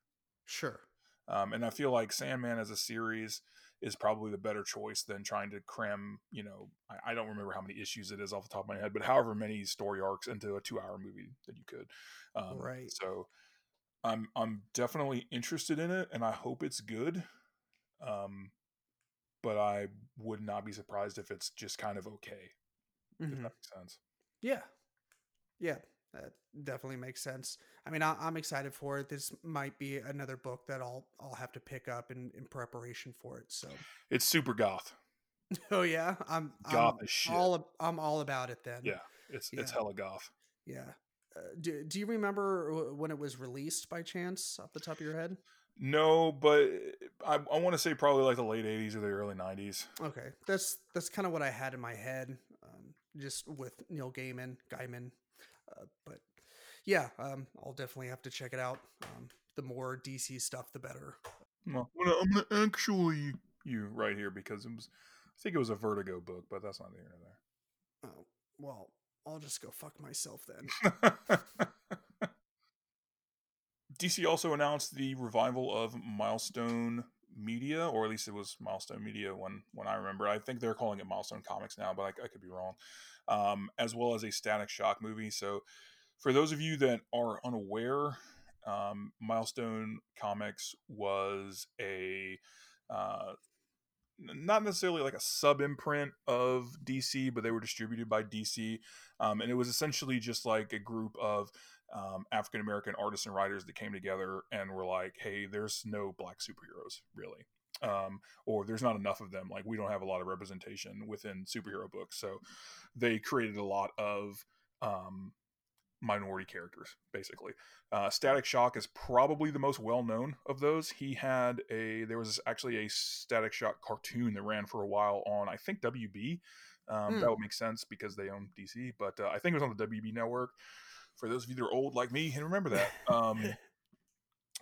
sure. Um, and I feel like Sandman as a series is probably the better choice than trying to cram, you know, I, I don't remember how many issues it is off the top of my head, but however many story arcs into a two hour movie that you could. Um, Right. So I'm, I'm definitely interested in it and I hope it's good. Um, but I would not be surprised if it's just kind of okay, if Mhm. that makes sense. Yeah. Yeah. That definitely makes sense. I mean, I, I'm excited for it. This might be another book that I'll I'll have to pick up in, in preparation for it. So, It's super goth. oh yeah, I'm Goth I'm as shit. all I'm all about it then. Yeah. It's, it's hella goth. Yeah. Uh, do, do you remember when it was released by chance off the top of your head? No, but I, I want to say probably like the late 80s or the early 90s. Okay, that's that's kind of what I had in my head, um, just with Neil Gaiman, Gaiman. Uh, but yeah, um, I'll definitely have to check it out. Um, the more DC stuff, the better. Well, I'm gonna, actually you right here because it was, I think it was a Vertigo book, but that's not here nor Oh well, I'll just go fuck myself then. DC also announced the revival of Milestone Media, or at least it was Milestone Media when when I remember. I think they're calling it Milestone Comics now, but I, I could be wrong. Um, as well as a Static Shock movie. So, for those of you that are unaware, um, Milestone Comics was a uh, not necessarily like a sub imprint of DC, but they were distributed by DC, um, and it was essentially just like a group of um, African American artists and writers that came together and were like, "Hey, there's no black superheroes really." Um, or there's not enough of them. Like we don't have a lot of representation within superhero books, so they created a lot of um, minority characters, basically. Uh, Static Shock is probably the most well known of those. He had a there was actually a Static Shock cartoon that ran for a while on I think WB. Um, mm. That would make sense because they own DC, but uh, I think it was on the WB network. For those of you that are old like me and remember that, um, it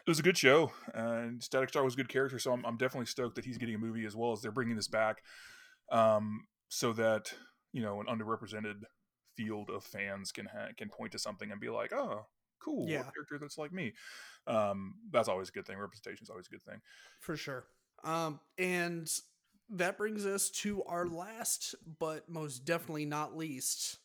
was a good show, and Static Star was a good character. So I'm, I'm, definitely stoked that he's getting a movie as well as they're bringing this back, um, so that you know an underrepresented field of fans can ha- can point to something and be like, oh, cool, yeah. character that's like me. Um, that's always a good thing. Representation is always a good thing, for sure. Um, and that brings us to our last, but most definitely not least,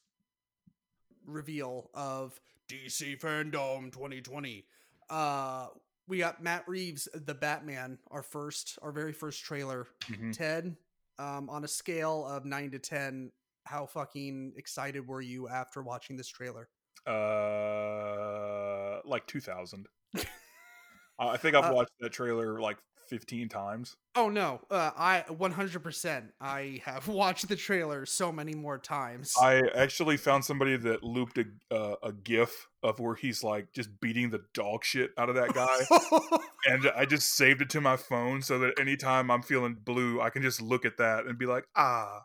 reveal of DC Fandom 2020. Uh, we got Matt Reeves, the Batman, our first, our very first trailer. Mm-hmm. Ted, um, on a scale of nine to ten, how fucking excited were you after watching this trailer? Uh, like two thousand. I think I've uh, watched that trailer like 15 times. Oh no, uh, I 100%. I have watched the trailer so many more times. I actually found somebody that looped a uh, a gif of where he's like just beating the dog shit out of that guy, and I just saved it to my phone so that anytime I'm feeling blue, I can just look at that and be like, ah.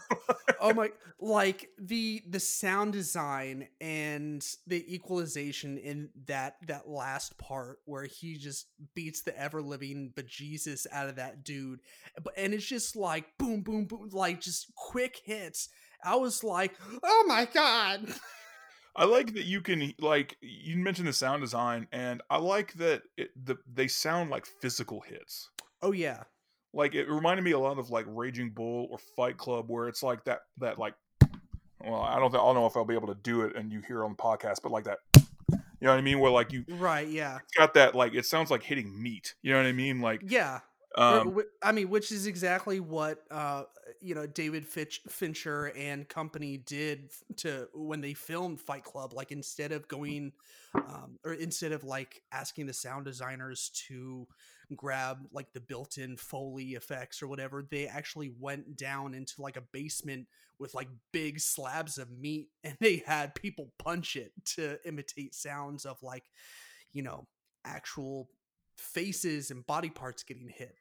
oh my! Like the the sound design and the equalization in that that last part where he just beats the ever living bejesus out of that dude. But and it's just like boom, boom, boom, like just quick hits. I was like, oh my god. I like that you can like you mentioned the sound design, and I like that it, the they sound like physical hits. Oh yeah, like it reminded me a lot of like Raging Bull or Fight Club, where it's like that that like. Well, I don't. I don't know if I'll be able to do it, and you hear on the podcast, but like that you know what I mean? Where like you right, yeah, got that like it sounds like hitting meat. You know what I mean? Like yeah, um, I mean, which is exactly what uh, you know David Fitch, Fincher and company did to when they filmed Fight Club. Like instead of going, um, or instead of like asking the sound designers to grab like the built-in foley effects or whatever, they actually went down into like a basement with like big slabs of meat, and they had people punch it to imitate sounds of like, you know, actual faces and body parts getting hit.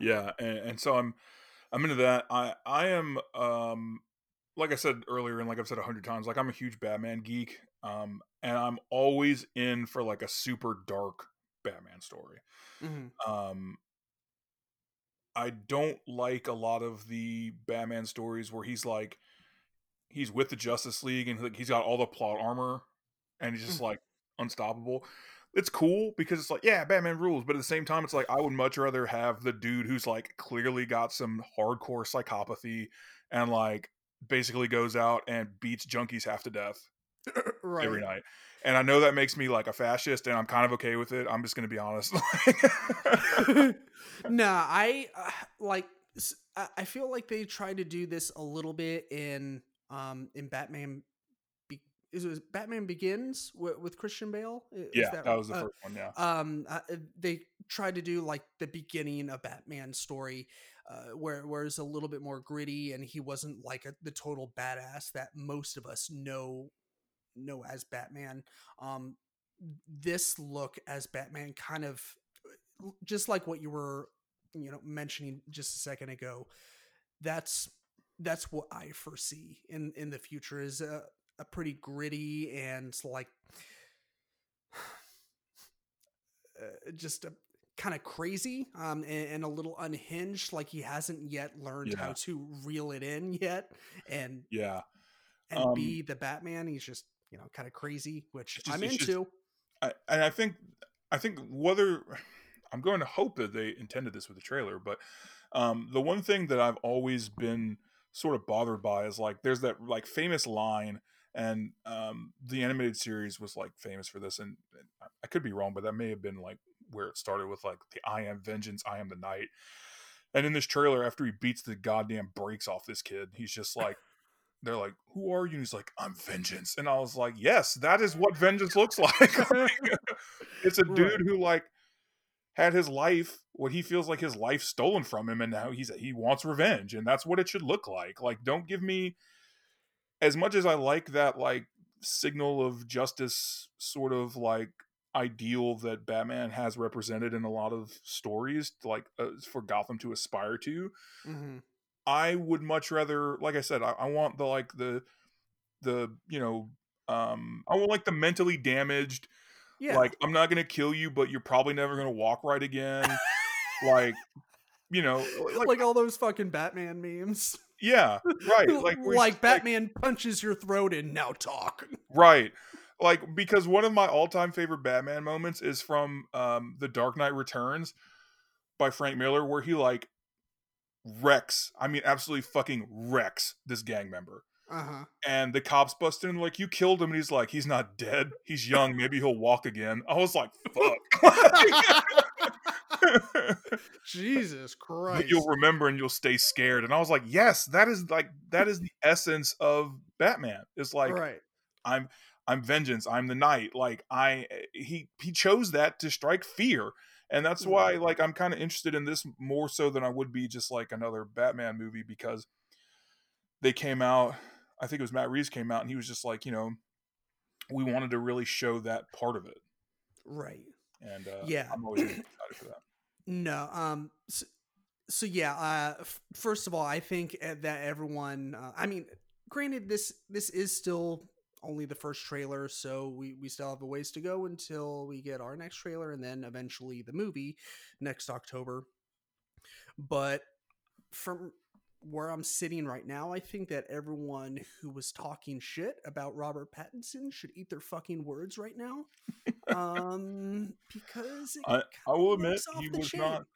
Yeah, and, and so I'm I'm into that. I I am um like I said earlier, and like I've said a hundred times, like I'm a huge Batman geek, um, and I'm always in for like a super dark Batman story. Mm-hmm. Um, I don't like a lot of the Batman stories where he's like, he's with the Justice League and like he's got all the plot armor, and he's just mm-hmm. like unstoppable it's cool because it's like, yeah, Batman rules, but at the same time, it's like I would much rather have the dude who's like clearly got some hardcore psychopathy and like basically goes out and beats junkies half to death right. every night. And I know that makes me like a fascist, and I'm kind of okay with it. I'm just going to be honest. nah, I uh, like. I feel like they tried to do this a little bit in um in Batman is it Batman Begins with, with Christian Bale? Is yeah, that, that, was the uh, first one. Yeah. Um, uh, they tried to do like the beginning of Batman story, uh, where where it's a little bit more gritty, and he wasn't like a, the total badass that most of us know know as Batman. Um, this look as Batman kind of just like what you were, you know, mentioning just a second ago. That's that's what I foresee in in the future is uh, a pretty gritty and like uh, just a kind of crazy um, and, and, a little unhinged like he hasn't yet learned yeah. how to reel it in yet and yeah. and um, be the batman. He's just you know kind of crazy which just, i'm into just, I, and i think i think whether i'm going to hope that they intended this with the trailer but um, the one thing that i've always been sort of bothered by is like there's that like famous line and um, the animated series was like famous for this and, and, i could be wrong but that may have been like where it started with like the i am vengeance i am the night And in this trailer, after he beats the goddamn brakes off this kid, he's just like, they're like, "Who are you?" And he's like, "I'm vengeance." And I was like, "Yes, that is what vengeance looks like." it's a dude who like had his life, what he feels like his life stolen from him, and now he's he wants revenge, and that's what it should look like. Like, don't give me as much as I like that like signal of justice sort of like ideal that Batman has represented in a lot of stories, like uh, for Gotham to aspire to. hmm I would much rather, like I said, I, I want the like the the you know um I want like the mentally damaged Yeah. like I'm not gonna kill you, but you're probably never gonna walk right again. like you know, like, like, all those fucking Batman memes. Yeah, right. Like Like, where it's just, Batman punches your throat and Now talk. right. Like because one of my all-time favorite Batman moments is from um The Dark Knight Returns by Frank Miller, where he like wrecks. I mean, absolutely fucking wrecks this gang member. Uh huh. and the cops bust in like you killed him and he's like he's not dead he's young maybe he'll walk again i was like fuck Jesus but Christ. you'll remember and you'll stay scared and i was like yes that is like that is the essence of batman it's like right. i'm i'm vengeance i'm the night like i he he chose that to strike fear and that's why like i'm kind of interested in this more so than i would be just like another batman movie because they came out i think it was matt reeves came out and he was just like you know we wanted to really show that part of it Right. and uh, Yeah. i'm always excited for that No. Um. So, so yeah. Uh. F- first of all, I think uh, that everyone. Uh, I mean, granted, this this is still only the first trailer, so we we still have a ways to go until we get our next trailer, and then eventually the movie next October. But from where I'm sitting right now, I think that everyone who was talking shit about Robert Pattinson should eat their fucking words right now. um, because I- I will admit he was chain. not.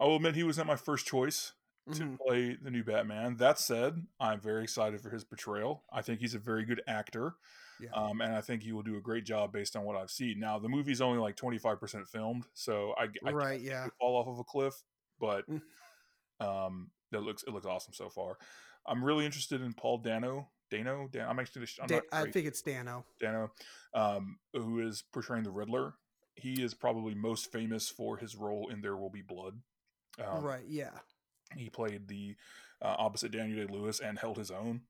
I will admit he was not my first choice to Mhm. play the new Batman. That said, I'm very excited for his portrayal. I think he's a very good actor, Yeah. um, and I think he will do a great job based on what I've seen. Now, the movie's only like 25% filmed, so I, I right. Yeah. fall off of a cliff, but Mm. um, it looks it looks awesome so far. I'm really interested in Paul Dano. Dano, Dan, I'm actually I'm Da- I think it's Dano. Dano, um, who is portraying the Riddler. He is probably most famous for his role in There Will Be Blood. Um, right. Yeah. He played the uh, opposite Daniel Day Lewis and held his own.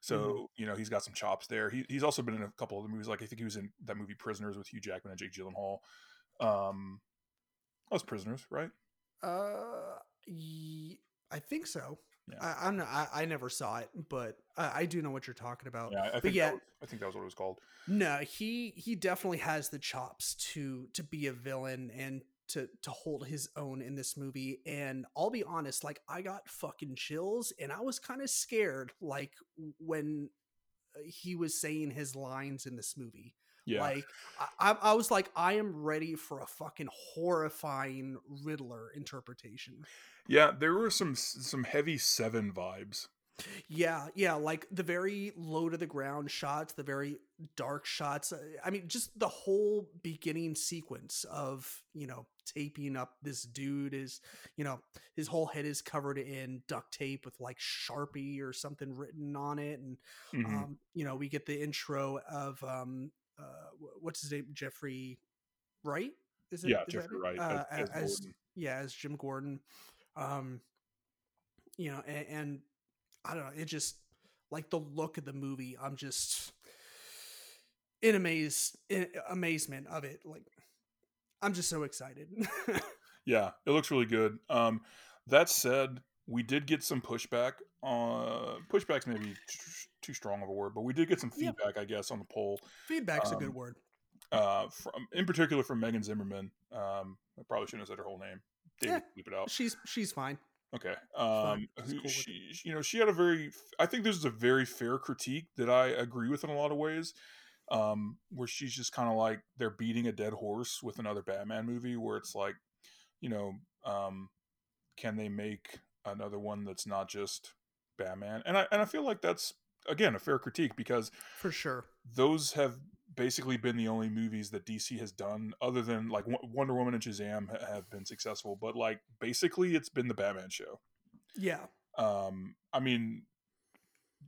So Mm-hmm. you know he's got some chops there. He, he's also been in a couple other movies. Like I think he was in that movie Prisoners with Hugh Jackman and Jake Gyllenhaal. Um, that was Prisoners, right? Uh. Ye- I think so. Yeah. I, I'm not, I, I never saw it, but I, I do know what you're talking about. Yeah, I but think yeah, that was, I think that was what it was called. No, he he definitely has the chops to to be a villain and to to hold his own in this movie. And I'll be honest, like I got fucking chills, and I was kind of scared, like when uh, he was saying his lines in this movie. Yeah, Like I, I I was like, I am ready for a fucking horrifying Riddler interpretation. Yeah. There were some some heavy Seven vibes. Yeah, yeah, like the very low to the ground shots, the very dark shots. uh, I mean, just the whole beginning sequence of, you know, taping up this dude is, you know, his whole head is covered in duct tape with like Sharpie or something written on it and Mhm. um, you know, we get the intro of um uh what's his name? Jeffrey Wright? Is it? yeah, is Jeffrey? Wright Uh, as, as as yeah, as Jim Gordon. Um, you know, and, and I don't know, it just like the look of the movie. I'm just in amaze, in amazement of it. Like, I'm just so excited. Yeah, it looks really good. Um, that said, we did get some pushback. Uh, pushback's maybe too strong of a word, but we did get some Yeah. feedback, I guess, on the poll. Feedback's a good Um, word. Uh, from in particular from Megan Zimmerman. Um, I probably shouldn't have said her whole name. David, bleep it out. She's she's fine. Okay. Um, She's cool she, you know, she had a very. I think this is a very fair critique that I agree with in a lot of ways. Um, where she's just kind of like they're beating a dead horse with another Batman movie, where it's like, you know, um, can they make another one that's not just Batman? And I and I feel like that's again a fair critique because For sure. those have basically been the only movies that DC has done, other than like Wonder Woman and Shazam have been successful. But like basically, it's been the Batman show. Yeah. Um, I mean,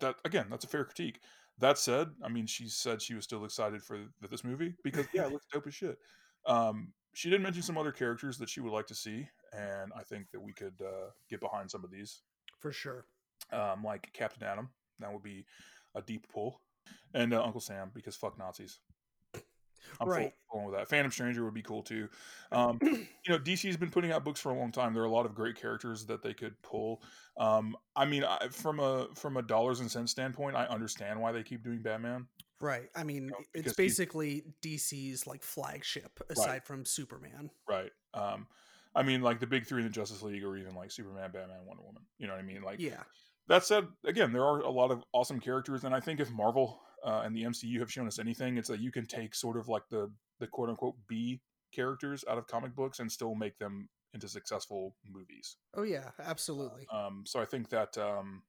that again, that's a fair critique. That said, I mean, she said she was still excited for this movie because yeah, it looks dope as shit. Um, she did mention some other characters that she would like to see, and I think that we could uh, get behind some of these for sure. Um, like Captain Atom, that would be a deep pull, and uh, Uncle Sam because fuck Nazis. I'm right. full, with that. Phantom Stranger would be cool too. Um, you know, DC's been putting out books for a long time. There are a lot of great characters that they could pull. Um, I mean, I, from a from a dollars and cents standpoint, I understand why they keep doing Batman. Right. I mean, you know, it's basically DC's like flagship aside right. from Superman. Right. Um, I mean, like the big three in the Justice League, or even like Superman, Batman, Wonder Woman. You know what I mean? Like, yeah. That said, again, there are a lot of awesome characters, and I think if Marvel uh, and the MCU have shown us anything, it's that you can take sort of like the the quote unquote B characters out of comic books and still make them into successful movies. Oh yeah, absolutely. Um, so I think that um,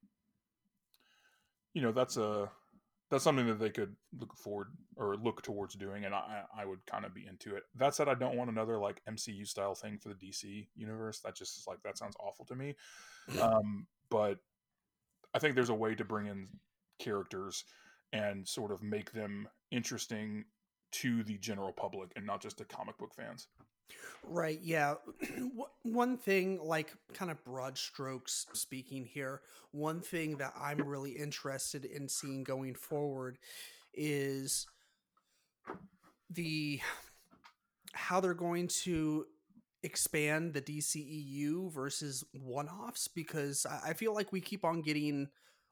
you know that's a that's something that they could look forward or look towards doing, and I I would kind of be into it. That said, I don't want another like MCU style thing for the DC universe. That just is like that sounds awful to me. Um, but I think there's a way to bring in characters and sort of make them interesting to the general public and not just to comic book fans. Right. Yeah. one thing, like kind of broad strokes speaking here, one thing that I'm really interested in seeing going forward is the how they're going to expand the DCEU versus one offs because I feel like we keep on getting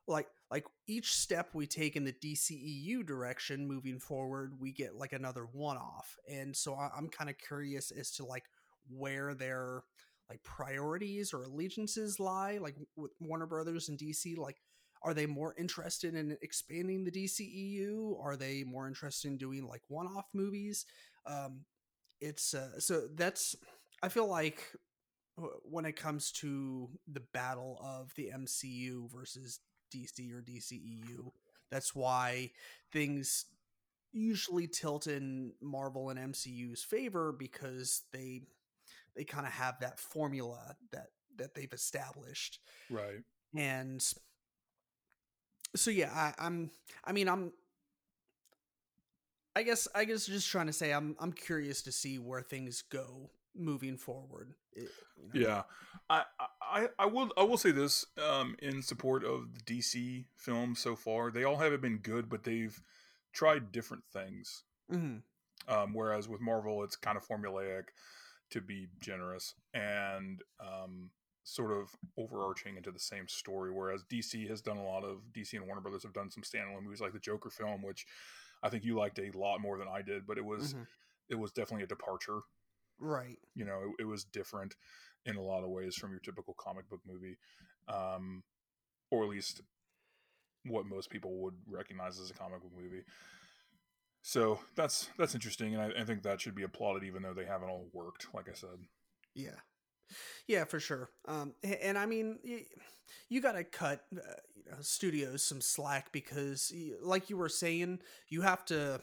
like like each step we take in the DCEU direction moving forward, we get like another one off. And so I, am kind of curious as to like where their like priorities or allegiances lie, like with Warner Brothers and DC. Like, are they more interested in expanding the DCEU? Are they more interested in doing like one off movies? Um, it's uh, so that's I feel like when it comes to the battle of the MCU versus DC or DCEU. That's why things usually tilt in Marvel and MCU's favor because they they kind of have that formula that that they've established. Right. And so yeah, I, I'm I mean I'm I guess I guess just trying to say I'm I'm curious to see where things go moving forward. It, you know. Yeah, I, I I will I will say this um, in support of the DC films so far. They all haven't been good, but they've tried different things. Mm-hmm. Um, whereas with Marvel, it's kind of formulaic to be generous and um, sort of overarching into the same story. Whereas DC has done a lot of DC and Warner Brothers have done some standalone movies like the Joker film, which I think you liked a lot more than I did, but it was mm-hmm. it was definitely a departure Right. You know, it, it, was different in a lot of ways from your typical comic book movie, um, or at least what most people would recognize as a comic book movie. So that's that's interesting, and I, I think that should be applauded, even though they haven't all worked. Like I said. Yeah. Yeah, for sure. Um, and I mean, you got to cut uh, you know, studios some slack because, like you were saying, you have to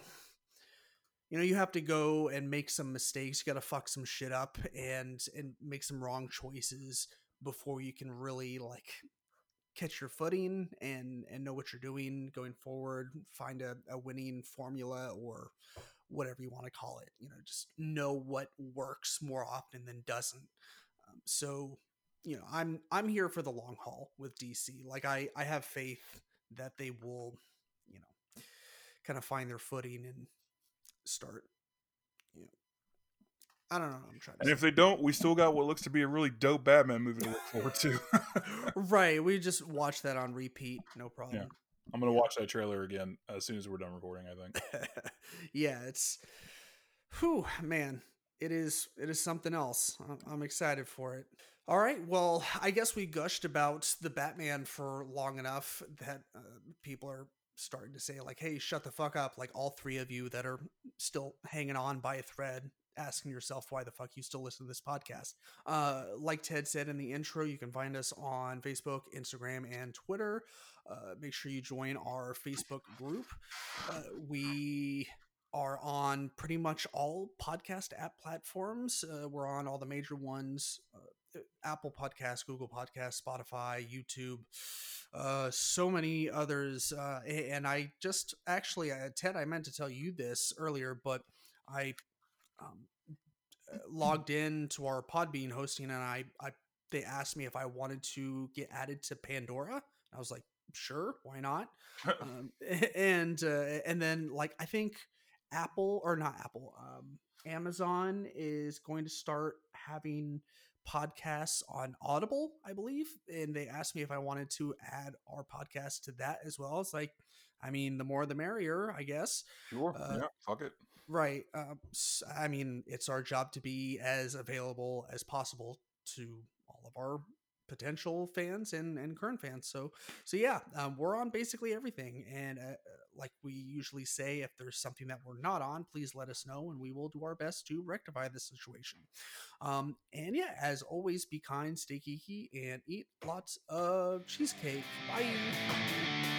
you know you have to go and make some mistakes you got to fuck some shit up and and make some wrong choices before you can really like catch your footing and and know what you're doing going forward find a, a winning formula or whatever you want to call it you know just know what works more often than doesn't. Um, so you know i'm i'm here for the long haul with dc like i i have faith that they will you know kind of find their footing and start. You know, I don't know. I'm trying. and say. if they don't, we still got what looks to be a really dope Batman movie to look forward to. right. We just watch that on repeat. No problem. Yeah. I'm gonna watch that trailer again as soon as we're done recording. I think. yeah, it's. Whew, man, it is. It is something else. I'm excited for it. All right. Well, I guess we gushed about the Batman for long enough that uh, people are starting to say like hey shut the fuck up like all three of you that are still hanging on by a thread asking yourself why the fuck you still listen to this podcast. Uh, like ted said in the intro you can find us on facebook instagram and twitter. Uh, make sure you join our facebook group. Uh, we are on pretty much all podcast app platforms. Uh, we're on all the major ones uh, Apple Podcasts, Google Podcasts, Spotify, YouTube, uh, so many others. Uh, and I just actually, uh, Ted, I meant to tell you this earlier, but I um, uh, logged in to our Podbean hosting and I, I they asked me if I wanted to get added to Pandora. I was like, sure, why not? um, and uh, and then like I think Apple or not Apple, um, Amazon is going to start having podcasts on Audible, I believe, and they asked me if I wanted to add our podcast to that as well. It's like, I mean, the more the merrier, I guess. Sure. Uh, yeah. Fuck it. Right. Um, I mean, it's our job to be as available as possible to all of our potential fans and, and current fans. So, so yeah, um, we're on basically everything. And uh, like we usually say, if there's something that we're not on, please let us know and we will do our best to rectify the situation. Um, and yeah, as always, be kind, stay geeky, and eat lots of cheesecake. Bye.